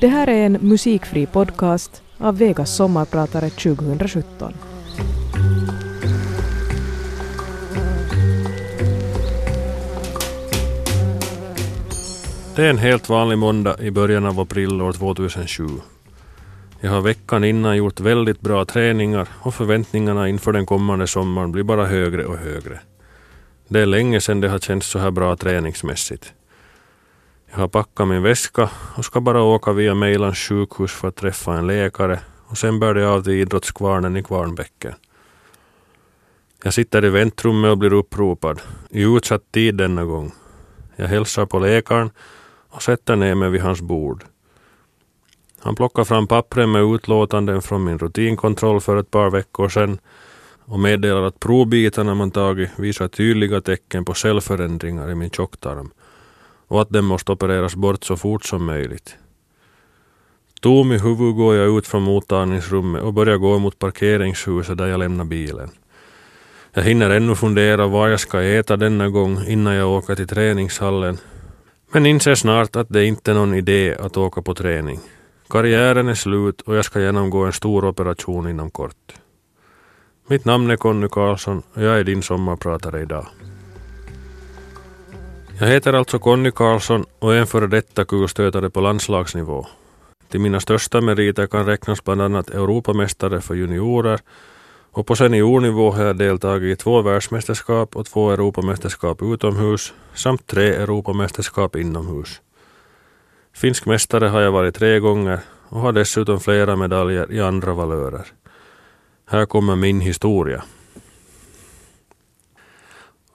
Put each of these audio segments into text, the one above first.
Det här är en musikfri podcast av Vegas sommarpratare 2017. Det är en helt vanlig måndag i början av april år 2007. Jag har veckan innan gjort väldigt bra träningar och förväntningarna inför den kommande sommaren blir bara högre och högre. Det är länge sedan det har känts så här bra träningsmässigt. Jag har packat min väska och ska bara åka via Mejlans sjukhus för att träffa en läkare och sen bär det av till idrottskvarnen i Kvarnbäcken. Jag sitter i väntrummet och blir uppropad, i utsatt tid denna gång. Jag hälsar på läkaren och sätter ner mig vid hans bord. Han plockar fram pappren med utlåtanden från min rutinkontroll för ett par veckor sedan och meddelar att provbitarna man tagit visar tydliga tecken på cellförändringar i min tjocktarm och att den måste opereras bort så fort som möjligt. Tom i huvudet går jag ut från mottagningsrummet och börjar gå mot parkeringshuset där jag lämnar bilen. Jag hinner ännu fundera vad jag ska äta denna gång innan jag åker till träningshallen men inser snart att det inte är någon idé att åka på träning. Karriären är slut och jag ska genomgå en stor operation inom kort. Mitt namn är Conny Karlsson och jag är din sommarpratare idag. Jag heter alltså Conny Karlsson och är en före detta kulstötare på landslagsnivå. Till mina största meriter kan räknas bland annat Europamästare för juniorer och på seniornivå har jag deltagit i två världsmästerskap och två Europamästerskap utomhus samt tre Europamästerskap inomhus. Finsk mästare har jag varit tre gånger och har dessutom flera medaljer i andra valörer. Här kommer min historia.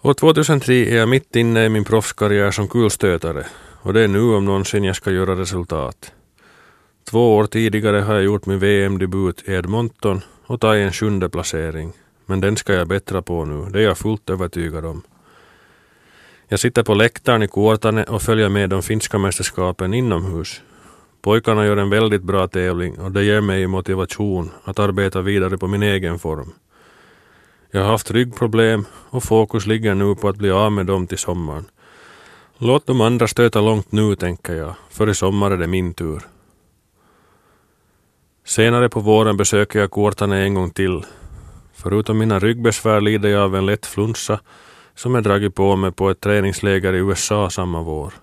År 2003 är jag mitt inne i min proffskarriär som kulstötare och det är nu om någonsin jag ska göra resultat. Två år tidigare har jag gjort min VM-debut i Edmonton och tagit en sjunde placering. Men den ska jag bättra på nu, det är jag fullt övertygad om. Jag sitter på läktaren i Kuortane och följer med de finska mästerskapen inomhus. Pojkarna gör en väldigt bra tävling och det ger mig motivation att arbeta vidare på min egen form. Jag har haft ryggproblem och fokus ligger nu på att bli av med dem till sommaren. Låt de andra stöta långt nu, tänker jag, för i sommar är det min tur. Senare på våren besöker jag Kuortane en gång till. Förutom mina ryggbesvär lider jag av en lätt flunsa som jag dragit på mig på ett träningsläger i USA samma vår.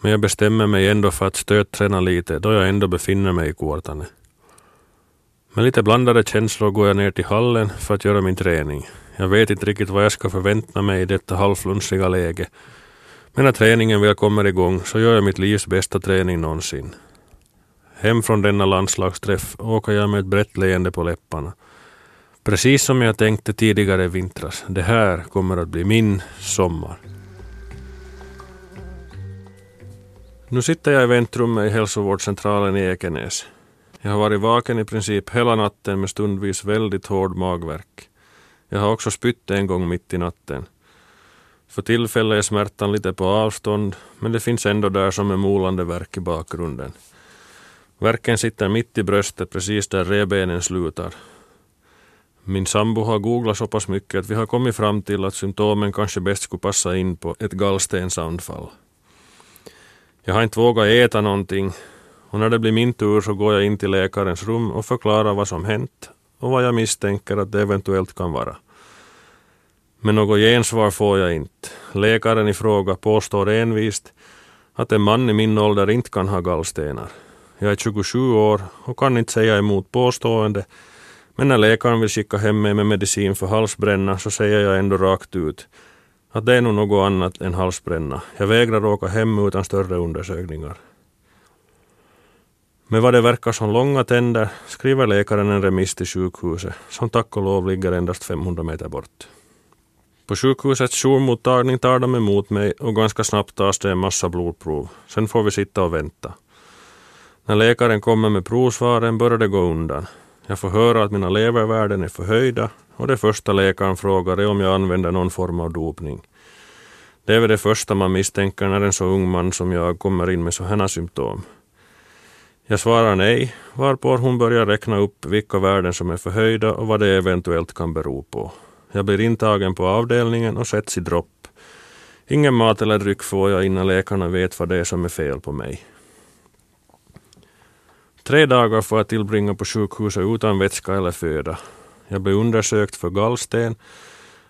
Men jag bestämmer mig ändå för att stötträna lite då jag ändå befinner mig i Kuortane. Med lite blandade känslor går jag ner till hallen för att göra min träning. Jag vet inte riktigt vad jag ska förvänta mig i detta halvflunsiga läge. Men när träningen väl kommer igång så gör jag mitt livs bästa träning någonsin. Hem från denna landslagsträff åker jag med ett brett leende på läpparna. Precis som jag tänkte tidigare i vintras. Det här kommer att bli min sommar. Nu sitter jag i väntrummet i hälsovårdscentralen i Ekenäs. Jag har varit vaken i princip hela natten med stundvis väldigt hård magverk. Jag har också spytt en gång mitt i natten. För tillfället är smärtan lite på avstånd, men det finns ändå där som en molande verk i bakgrunden. Verken sitter mitt i bröstet precis där revbenen slutar. Min sambo har googlat så pass mycket att vi har kommit fram till att symptomen kanske bäst skulle passa in på ett gallstensanfall. Jag har inte vågat äta någonting och när det blir min tur så går jag in till läkarens rum och förklarar vad som hänt och vad jag misstänker att det eventuellt kan vara. Men något gensvar får jag inte. Läkaren i fråga påstår envist att en man i min ålder inte kan ha gallstenar. Jag är 27 år och kan inte säga emot påstående men när läkaren vill skicka hem mig med medicin för halsbränna så säger jag ändå rakt ut att det är nog något annat än halsbränna. Jag vägrar åka hem utan större undersökningar. Med vad det verkar som långa tänder skriver läkaren en remiss till sjukhuset som tack och lov ligger endast 500 meter bort. På sjukhusets jourmottagning tar de emot mig och ganska snabbt tas det en massa blodprov. Sen får vi sitta och vänta. När läkaren kommer med provsvaren börjar det gå undan. Jag får höra att mina levervärden är förhöjda och det första läkaren frågar är om jag använder någon form av dopning. Det är väl det första man misstänker när en så ung man som jag kommer in med sådana symptom. Jag svarar nej, varpå hon börjar räkna upp vilka värden som är förhöjda och vad det eventuellt kan bero på. Jag blir intagen på avdelningen och sätts i dropp. Ingen mat eller dryck får jag innan läkarna vet vad det är som är fel på mig. Tre dagar får jag tillbringa på sjukhuset utan vätska eller föda. Jag blir undersökt för gallsten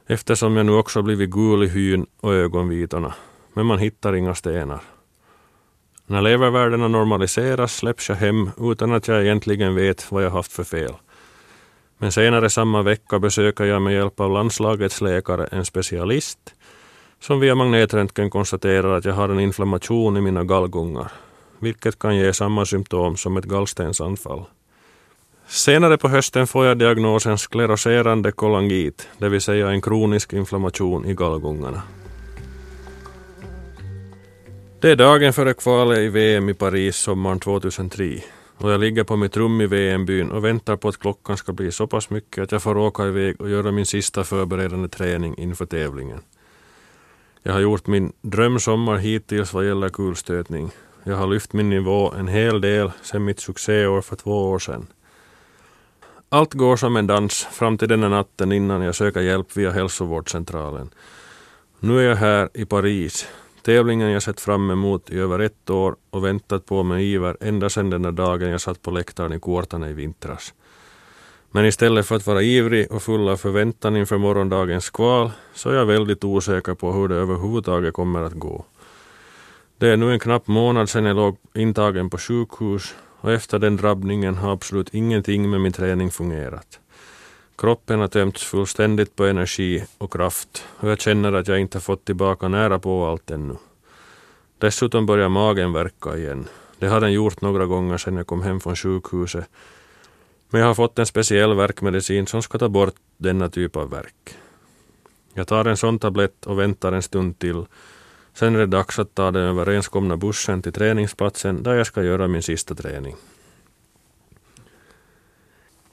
eftersom jag nu också blivit gul i hyn och ögonvitorna. Men man hittar inga stenar. När levervärdena normaliseras släpps jag hem utan att jag egentligen vet vad jag haft för fel. Men senare samma vecka besöker jag med hjälp av landslagets läkare en specialist som via magnetröntgen konstaterar att jag har en inflammation i mina gallgungar, vilket kan ge samma symptom som ett gallstensanfall. Senare på hösten får jag diagnosen skleroserande kolangit, det vill säga en kronisk inflammation i gallgungarna. Det är dagen före kvalet i VM i Paris sommaren 2003 och jag ligger på mitt rum i VM-byn och väntar på att klockan ska bli så pass mycket att jag får åka iväg och göra min sista förberedande träning inför tävlingen. Jag har gjort min drömsommar hittills vad gäller kulstötning. Jag har lyft min nivå en hel del sedan mitt succéår för två år sedan. Allt går som en dans fram till denna natten innan jag söker hjälp via hälsovårdscentralen. Nu är jag här i Paris Tävlingen jag sett fram emot i över ett år och väntat på med iver ända sedan den där dagen jag satt på läktaren i Kuortane i vintras. Men istället för att vara ivrig och full av förväntan inför morgondagens kval så är jag väldigt osäker på hur det överhuvudtaget kommer att gå. Det är nu en knapp månad sedan jag låg intagen på sjukhus och efter den drabbningen har absolut ingenting med min träning fungerat. Kroppen har tömts fullständigt på energi och kraft och jag känner att jag inte fått tillbaka nära på allt ännu. Dessutom börjar magen verka igen. Det har den gjort några gånger sedan jag kom hem från sjukhuset. Men jag har fått en speciell värkmedicin som ska ta bort denna typ av värk. Jag tar en sån tablett och väntar en stund till. Sen är det dags att ta den överenskomna bussen till träningsplatsen där jag ska göra min sista träning.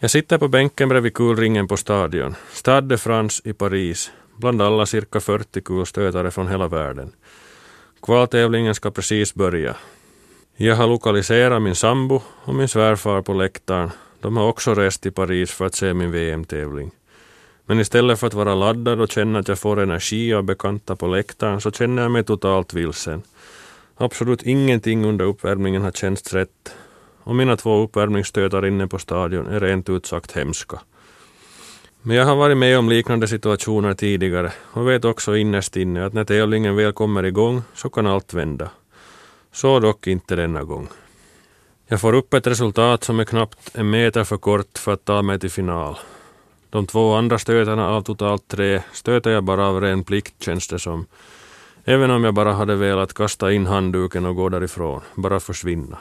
Jag sitter på bänken bredvid kulringen på stadion, Stade de France i Paris, bland alla cirka 40 kulstötare från hela världen. Kvaltävlingen ska precis börja. Jag har lokaliserat min sambo och min svärfar på läktaren. De har också rest till Paris för att se min VM-tävling. Men istället för att vara laddad och känna att jag får energi av bekanta på läktaren så känner jag mig totalt vilsen. Absolut ingenting under uppvärmningen har känts rätt och mina två uppvärmningsstötar inne på stadion är rent ut sagt hemska. Men jag har varit med om liknande situationer tidigare och vet också innerst inne att när tävlingen väl kommer igång så kan allt vända. Så dock inte denna gång. Jag får upp ett resultat som är knappt en meter för kort för att ta mig till final. De två andra stötarna av totalt tre stöter jag bara av ren plikt känns det som. Även om jag bara hade velat kasta in handduken och gå därifrån, bara försvinna.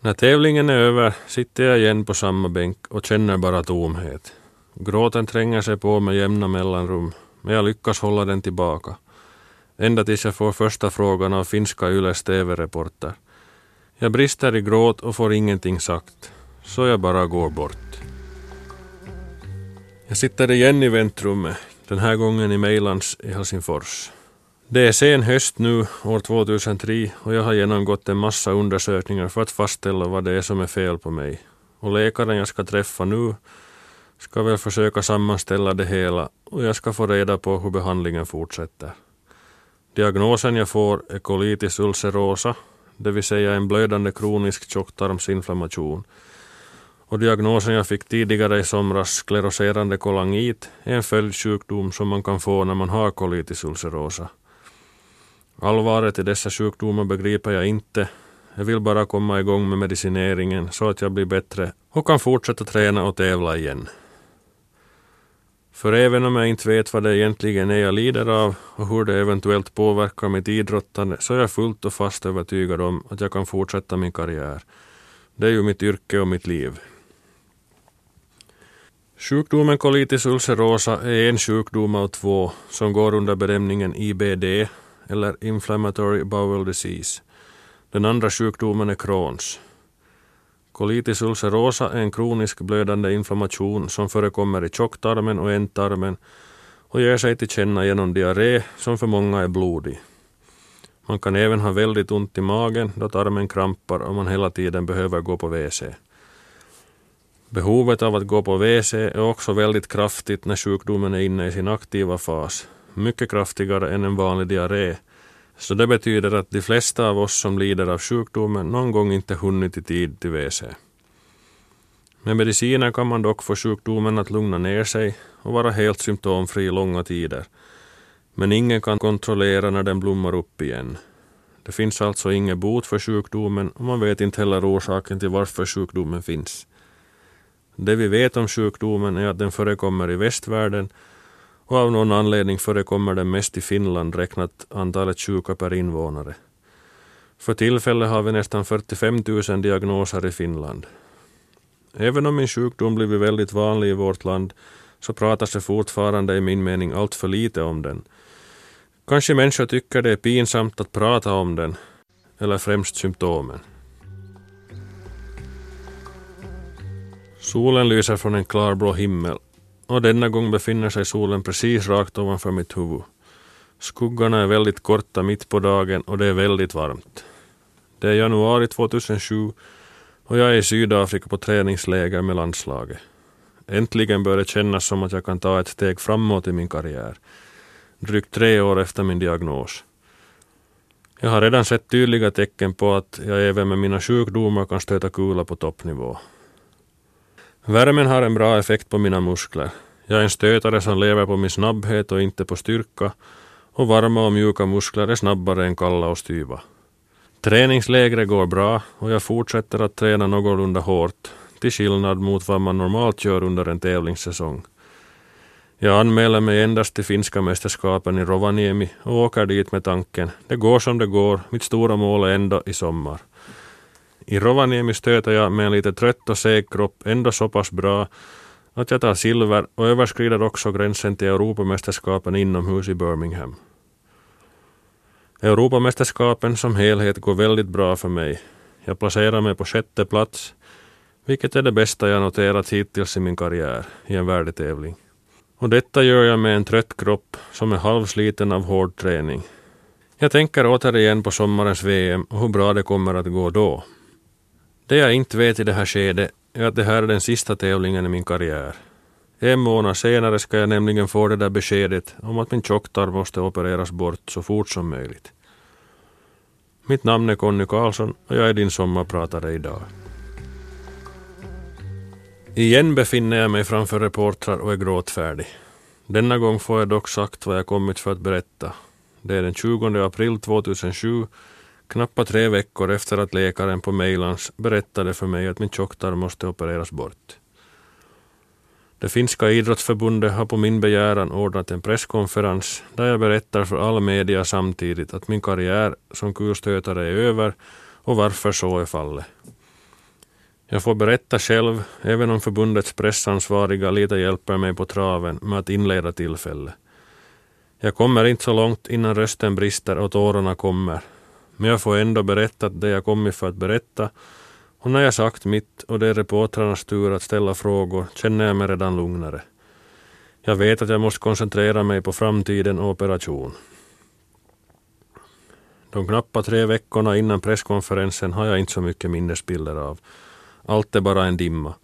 När tävlingen är över sitter jag igen på samma bänk och känner bara tomhet. Gråten tränger sig på med jämna mellanrum, men jag lyckas hålla den tillbaka. Ända tills jag får första frågan av finska Yles TV-reporter. Jag brister i gråt och får ingenting sagt, så jag bara går bort. Jag sitter igen i väntrummet, den här gången i Mejlands i Helsingfors. Det är sen höst nu, år 2003, och jag har genomgått en massa undersökningar för att fastställa vad det är som är fel på mig. Och läkaren jag ska träffa nu ska väl försöka sammanställa det hela och jag ska få reda på hur behandlingen fortsätter. Diagnosen jag får är colitis ulcerosa, det vill säga en blödande kronisk tjocktarmsinflammation. Och diagnosen jag fick tidigare i somras, skleroserande kolangit, är en följdsjukdom som man kan få när man har colitis ulcerosa. Allvaret i dessa sjukdomar begriper jag inte. Jag vill bara komma igång med medicineringen så att jag blir bättre och kan fortsätta träna och tävla igen. För även om jag inte vet vad det egentligen är jag lider av och hur det eventuellt påverkar mitt idrottande så är jag fullt och fast övertygad om att jag kan fortsätta min karriär. Det är ju mitt yrke och mitt liv. Sjukdomen colitis ulcerosa är en sjukdom av två som går under benämningen IBD eller Inflammatory Bowel Disease. Den andra sjukdomen är Crohns. Colitis ulcerosa är en kronisk blödande inflammation som förekommer i tjocktarmen och ändtarmen och ger sig till känna genom diarré som för många är blodig. Man kan även ha väldigt ont i magen då tarmen krampar och man hela tiden behöver gå på WC. Behovet av att gå på WC är också väldigt kraftigt när sjukdomen är inne i sin aktiva fas mycket kraftigare än en vanlig diarré Så det betyder att de flesta av oss som lider av sjukdomen någon gång inte hunnit i tid till WC. Med mediciner kan man dock få sjukdomen att lugna ner sig och vara helt symptomfri långa tider. Men ingen kan kontrollera när den blommar upp igen. Det finns alltså ingen bot för sjukdomen och man vet inte heller orsaken till varför sjukdomen finns. Det vi vet om sjukdomen är att den förekommer i västvärlden och av någon anledning förekommer den mest i Finland räknat antalet sjuka per invånare. För tillfället har vi nästan 45 000 diagnoser i Finland. Även om min sjukdom blivit väldigt vanlig i vårt land så pratas det fortfarande i min mening allt för lite om den. Kanske människor tycker det är pinsamt att prata om den, eller främst symptomen. Solen lyser från en klarblå himmel och denna gång befinner sig solen precis rakt ovanför mitt huvud. Skuggorna är väldigt korta mitt på dagen och det är väldigt varmt. Det är januari 2007 och jag är i Sydafrika på träningsläger med landslaget. Äntligen börjar det kännas som att jag kan ta ett steg framåt i min karriär. Drygt tre år efter min diagnos. Jag har redan sett tydliga tecken på att jag även med mina sjukdomar kan stöta kula på toppnivå. Värmen har en bra effekt på mina muskler. Jag är en stötare som lever på min snabbhet och inte på styrka och varma och mjuka muskler är snabbare än kalla och styva. Träningslägret går bra och jag fortsätter att träna någorlunda hårt till skillnad mot vad man normalt gör under en tävlingssäsong. Jag anmäler mig endast till finska mästerskapen i Rovaniemi och åker dit med tanken det går som det går, mitt stora mål är ändå i sommar. I Rovaniemi stöter jag med en lite trött och seg kropp ändå så pass bra att jag tar silver och överskrider också gränsen till Europamästerskapen inomhus i Birmingham. Europamästerskapen som helhet går väldigt bra för mig. Jag placerar mig på sjätte plats, vilket är det bästa jag noterat hittills i min karriär i en värdetävling. Och detta gör jag med en trött kropp som är halvsliten av hård träning. Jag tänker återigen på sommarens VM och hur bra det kommer att gå då. Det jag inte vet i det här skedet är att det här är den sista tävlingen i min karriär. En månad senare ska jag nämligen få det där beskedet om att min tjocktarm måste opereras bort så fort som möjligt. Mitt namn är Conny Karlsson och jag är din sommarpratare idag. Igen befinner jag mig framför reportrar och är gråtfärdig. Denna gång får jag dock sagt vad jag kommit för att berätta. Det är den 20 april 2007 Knappt tre veckor efter att läkaren på Mejlans berättade för mig att min tjocktarm måste opereras bort. Det finska idrottsförbundet har på min begäran ordnat en presskonferens där jag berättar för all media samtidigt att min karriär som kulstötare är över och varför så är fallet. Jag får berätta själv, även om förbundets pressansvariga lite hjälper mig på traven med att inleda tillfället. Jag kommer inte så långt innan rösten brister och tårarna kommer men jag får ändå berätta det jag kommit för att berätta och när jag sagt mitt och det är reportrarnas tur att ställa frågor känner jag mig redan lugnare. Jag vet att jag måste koncentrera mig på framtiden och operation. De knappa tre veckorna innan presskonferensen har jag inte så mycket minnesbilder av. Allt är bara en dimma.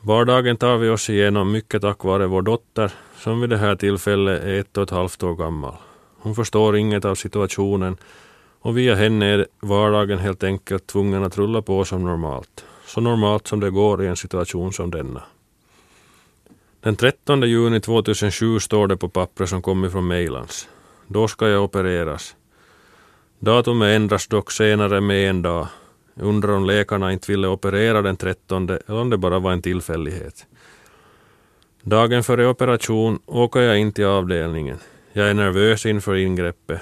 Vardagen tar vi oss igenom mycket tack vare vår dotter som vid det här tillfället är ett och ett halvt år gammal. Hon förstår inget av situationen och via henne är vardagen helt enkelt tvungen att rulla på som normalt. Så normalt som det går i en situation som denna. Den 13 juni 2007 står det på pappret som kom från Mejlans. Då ska jag opereras. Datumet ändras dock senare med en dag. Jag undrar om läkarna inte ville operera den 13 eller om det bara var en tillfällighet. Dagen före operation åker jag in till avdelningen. Jag är nervös inför ingreppet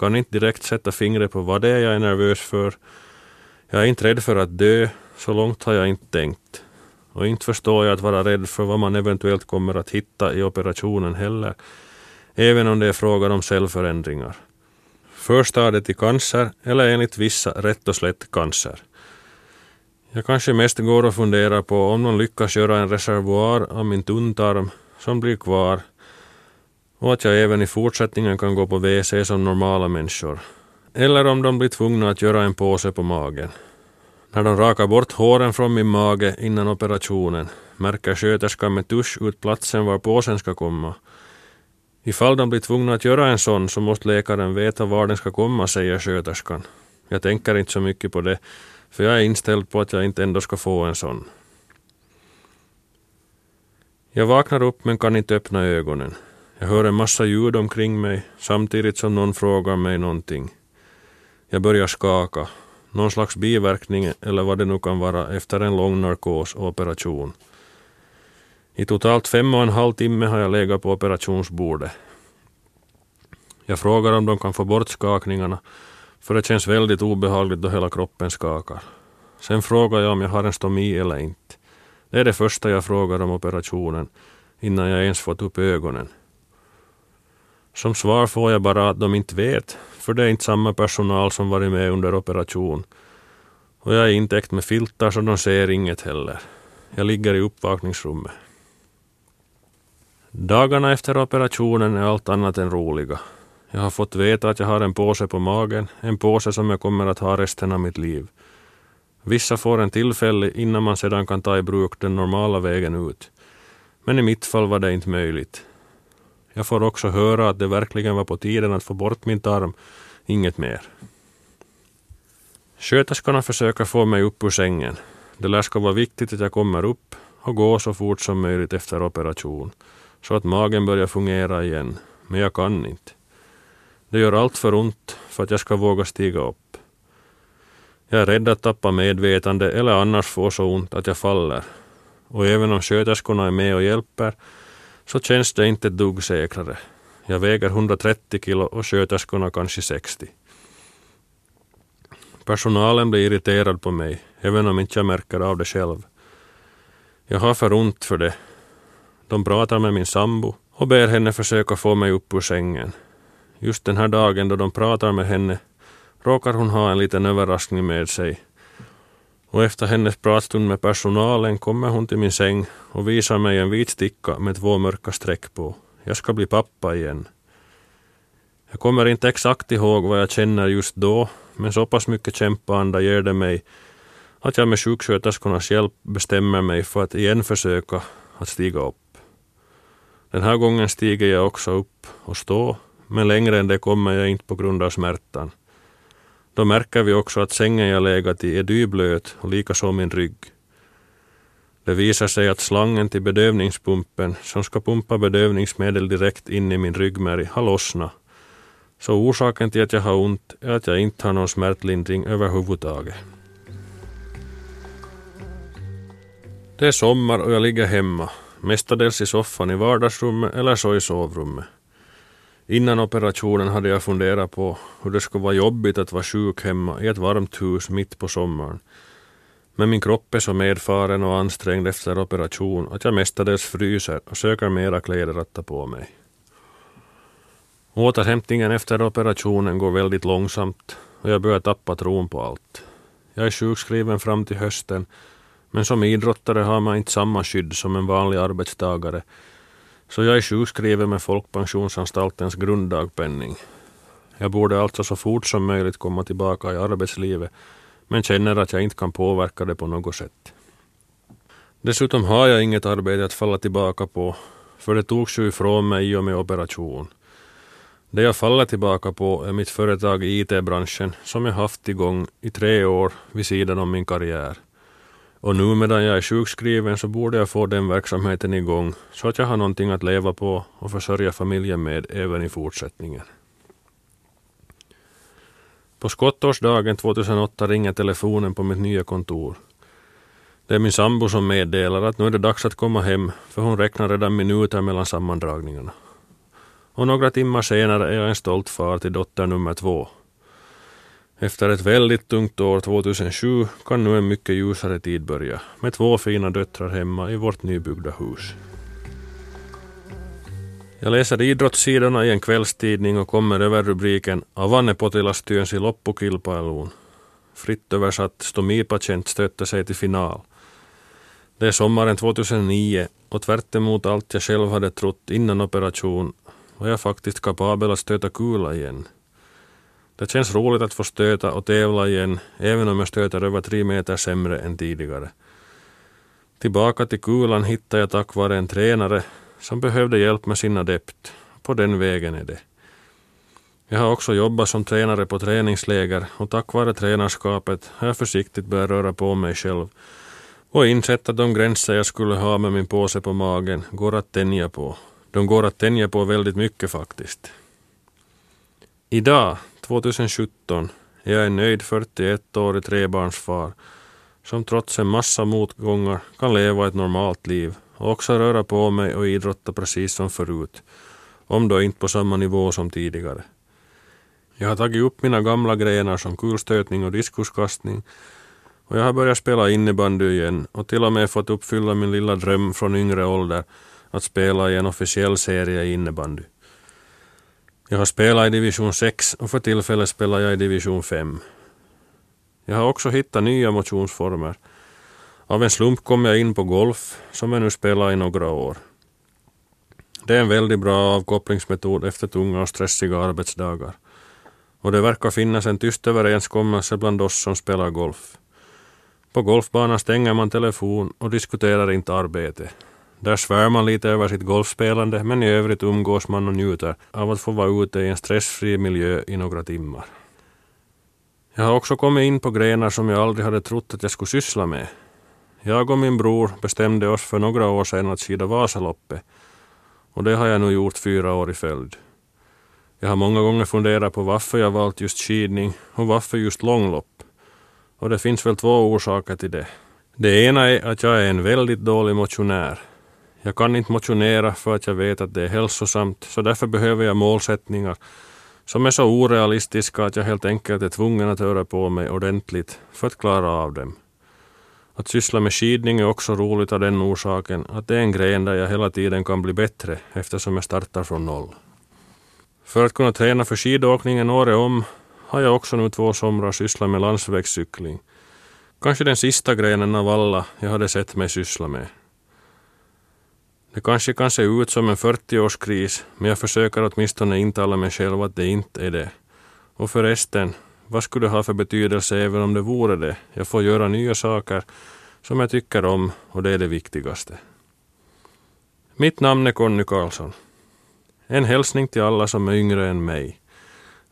kan inte direkt sätta fingret på vad det är jag är nervös för. Jag är inte rädd för att dö, så långt har jag inte tänkt. Och inte förstår jag att vara rädd för vad man eventuellt kommer att hitta i operationen heller, även om det är frågan om cellförändringar. Förstadiet till cancer, eller enligt vissa rätt och slätt cancer. Jag kanske mest går och funderar på om någon lyckas göra en reservoar av min tunntarm som blir kvar och att jag även i fortsättningen kan gå på WC som normala människor. Eller om de blir tvungna att göra en påse på magen. När de rakar bort håren från min mage innan operationen märker sköterskan med tusch ut platsen var påsen ska komma. Ifall de blir tvungna att göra en sån så måste läkaren veta var den ska komma, säger sköterskan. Jag tänker inte så mycket på det, för jag är inställd på att jag inte ändå ska få en sån. Jag vaknar upp men kan inte öppna ögonen. Jag hör en massa ljud omkring mig samtidigt som någon frågar mig någonting. Jag börjar skaka. Någon slags biverkning eller vad det nu kan vara efter en lång narkos och operation. I totalt fem och en halv timme har jag legat på operationsbordet. Jag frågar om de kan få bort skakningarna, för det känns väldigt obehagligt då hela kroppen skakar. Sen frågar jag om jag har en stomi eller inte. Det är det första jag frågar om operationen, innan jag ens fått upp ögonen. Som svar får jag bara att de inte vet, för det är inte samma personal som varit med under operation. Och jag är intäckt med filtar så de ser inget heller. Jag ligger i uppvakningsrummet. Dagarna efter operationen är allt annat än roliga. Jag har fått veta att jag har en påse på magen, en påse som jag kommer att ha resten av mitt liv. Vissa får en tillfälle innan man sedan kan ta i bruk den normala vägen ut. Men i mitt fall var det inte möjligt. Jag får också höra att det verkligen var på tiden att få bort min tarm, inget mer. Sköterskorna försöker få mig upp ur sängen. Det lär ska vara viktigt att jag kommer upp och går så fort som möjligt efter operation, så att magen börjar fungera igen, men jag kan inte. Det gör allt för ont för att jag ska våga stiga upp. Jag är rädd att tappa medvetande eller annars få så ont att jag faller. Och även om sköterskorna är med och hjälper så känns det inte ett dugg säkrare. Jag väger 130 kilo och sköterskorna kanske 60. Personalen blir irriterad på mig, även om inte jag märker av det själv. Jag har för ont för det. De pratar med min sambo och ber henne försöka få mig upp ur sängen. Just den här dagen då de pratar med henne råkar hon ha en liten överraskning med sig. Och efter hennes pratstund med personalen kommer hon till min säng och visar mig en vit sticka med två mörka streck på. Jag ska bli pappa igen. Jag kommer inte exakt ihåg vad jag känner just då, men så pass mycket kämpaanda ger det mig att jag med sjuksköterskornas hjälp bestämmer mig för att igen försöka att stiga upp. Den här gången stiger jag också upp och står, men längre än det kommer jag inte på grund av smärtan. Då märker vi också att sängen jag legat i är dyblöt och likaså min rygg. Det visar sig att slangen till bedövningspumpen som ska pumpa bedövningsmedel direkt in i min ryggmärg har lossnat. Så orsaken till att jag har ont är att jag inte har någon smärtlindring överhuvudtaget. Det är sommar och jag ligger hemma, mestadels i soffan i vardagsrummet eller så i sovrummet. Innan operationen hade jag funderat på hur det skulle vara jobbigt att vara sjuk hemma i ett varmt hus mitt på sommaren. Men min kropp är så medfaren och ansträngd efter operation att jag mestadels fryser och söker mera kläder att ta på mig. Återhämtningen efter operationen går väldigt långsamt och jag börjar tappa tron på allt. Jag är sjukskriven fram till hösten men som idrottare har man inte samma skydd som en vanlig arbetstagare så jag är sjukskriven med Folkpensionsanstaltens grunddagpenning. Jag borde alltså så fort som möjligt komma tillbaka i arbetslivet, men känner att jag inte kan påverka det på något sätt. Dessutom har jag inget arbete att falla tillbaka på, för det togs ju ifrån mig i och med operation. Det jag faller tillbaka på är mitt företag i IT-branschen som jag haft igång i tre år vid sidan om min karriär. Och nu medan jag är sjukskriven så borde jag få den verksamheten igång så att jag har någonting att leva på och försörja familjen med även i fortsättningen. På skottårsdagen 2008 ringer telefonen på mitt nya kontor. Det är min sambo som meddelar att nu är det dags att komma hem för hon räknar redan minuter mellan sammandragningarna. Och några timmar senare är jag en stolt far till dotter nummer två efter ett väldigt tungt år 2007 kan nu en mycket ljusare tid börja med två fina döttrar hemma i vårt nybyggda hus. Jag läser idrottssidorna i en kvällstidning och kommer över rubriken Avanne Potilas työnsi loppukilpailuun. Fritt översatt stomipatient stötte sig till final. Det är sommaren 2009 och tvärt emot allt jag själv hade trott innan operation var jag faktiskt kapabel att stöta kula igen. Det känns roligt att få stöta och tävla igen, även om jag stöter över tre meter sämre än tidigare. Tillbaka till kulan hittade jag tack vare en tränare som behövde hjälp med sin adept, på den vägen är det. Jag har också jobbat som tränare på träningsläger och tack vare tränarskapet har jag försiktigt börjat röra på mig själv och insett att de gränser jag skulle ha med min påse på magen går att tänja på. De går att tänja på väldigt mycket faktiskt. Idag, 2017, är jag en nöjd 41-årig trebarnsfar som trots en massa motgångar kan leva ett normalt liv och också röra på mig och idrotta precis som förut, om då inte på samma nivå som tidigare. Jag har tagit upp mina gamla grenar som kulstötning och diskuskastning och jag har börjat spela innebandy igen och till och med fått uppfylla min lilla dröm från yngre ålder att spela i en officiell serie i innebandy. Jag har spelat i division 6 och för tillfället spelar jag i division 5. Jag har också hittat nya motionsformer. Av en slump kom jag in på golf, som jag nu spelar i några år. Det är en väldigt bra avkopplingsmetod efter tunga och stressiga arbetsdagar. Och det verkar finnas en tyst överenskommelse bland oss som spelar golf. På golfbanan stänger man telefon och diskuterar inte arbete. Där svär man lite över sitt golfspelande men i övrigt umgås man och njuter av att få vara ute i en stressfri miljö i några timmar. Jag har också kommit in på grenar som jag aldrig hade trott att jag skulle syssla med. Jag och min bror bestämde oss för några år sedan att skida Vasaloppet och det har jag nu gjort fyra år i följd. Jag har många gånger funderat på varför jag valt just skidning och varför just långlopp. Och det finns väl två orsaker till det. Det ena är att jag är en väldigt dålig motionär. Jag kan inte motionera för att jag vet att det är hälsosamt, så därför behöver jag målsättningar som är så orealistiska att jag helt enkelt är tvungen att röra på mig ordentligt för att klara av dem. Att syssla med skidning är också roligt av den orsaken att det är en gren där jag hela tiden kan bli bättre eftersom jag startar från noll. För att kunna träna för skidåkningen året om har jag också nu två somrar sysslat med landsvägscykling. Kanske den sista grenen av alla jag hade sett mig syssla med. Det kanske kan se ut som en 40-årskris, men jag försöker åtminstone intala mig själv att det inte är det. Och förresten, vad skulle det ha för betydelse även om det vore det? Jag får göra nya saker som jag tycker om och det är det viktigaste. Mitt namn är Conny Karlsson. En hälsning till alla som är yngre än mig.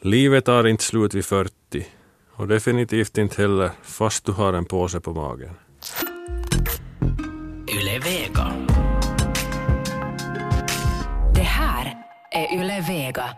Livet tar inte slut vid 40 och definitivt inte heller fast du har en påse på magen. Är Vega.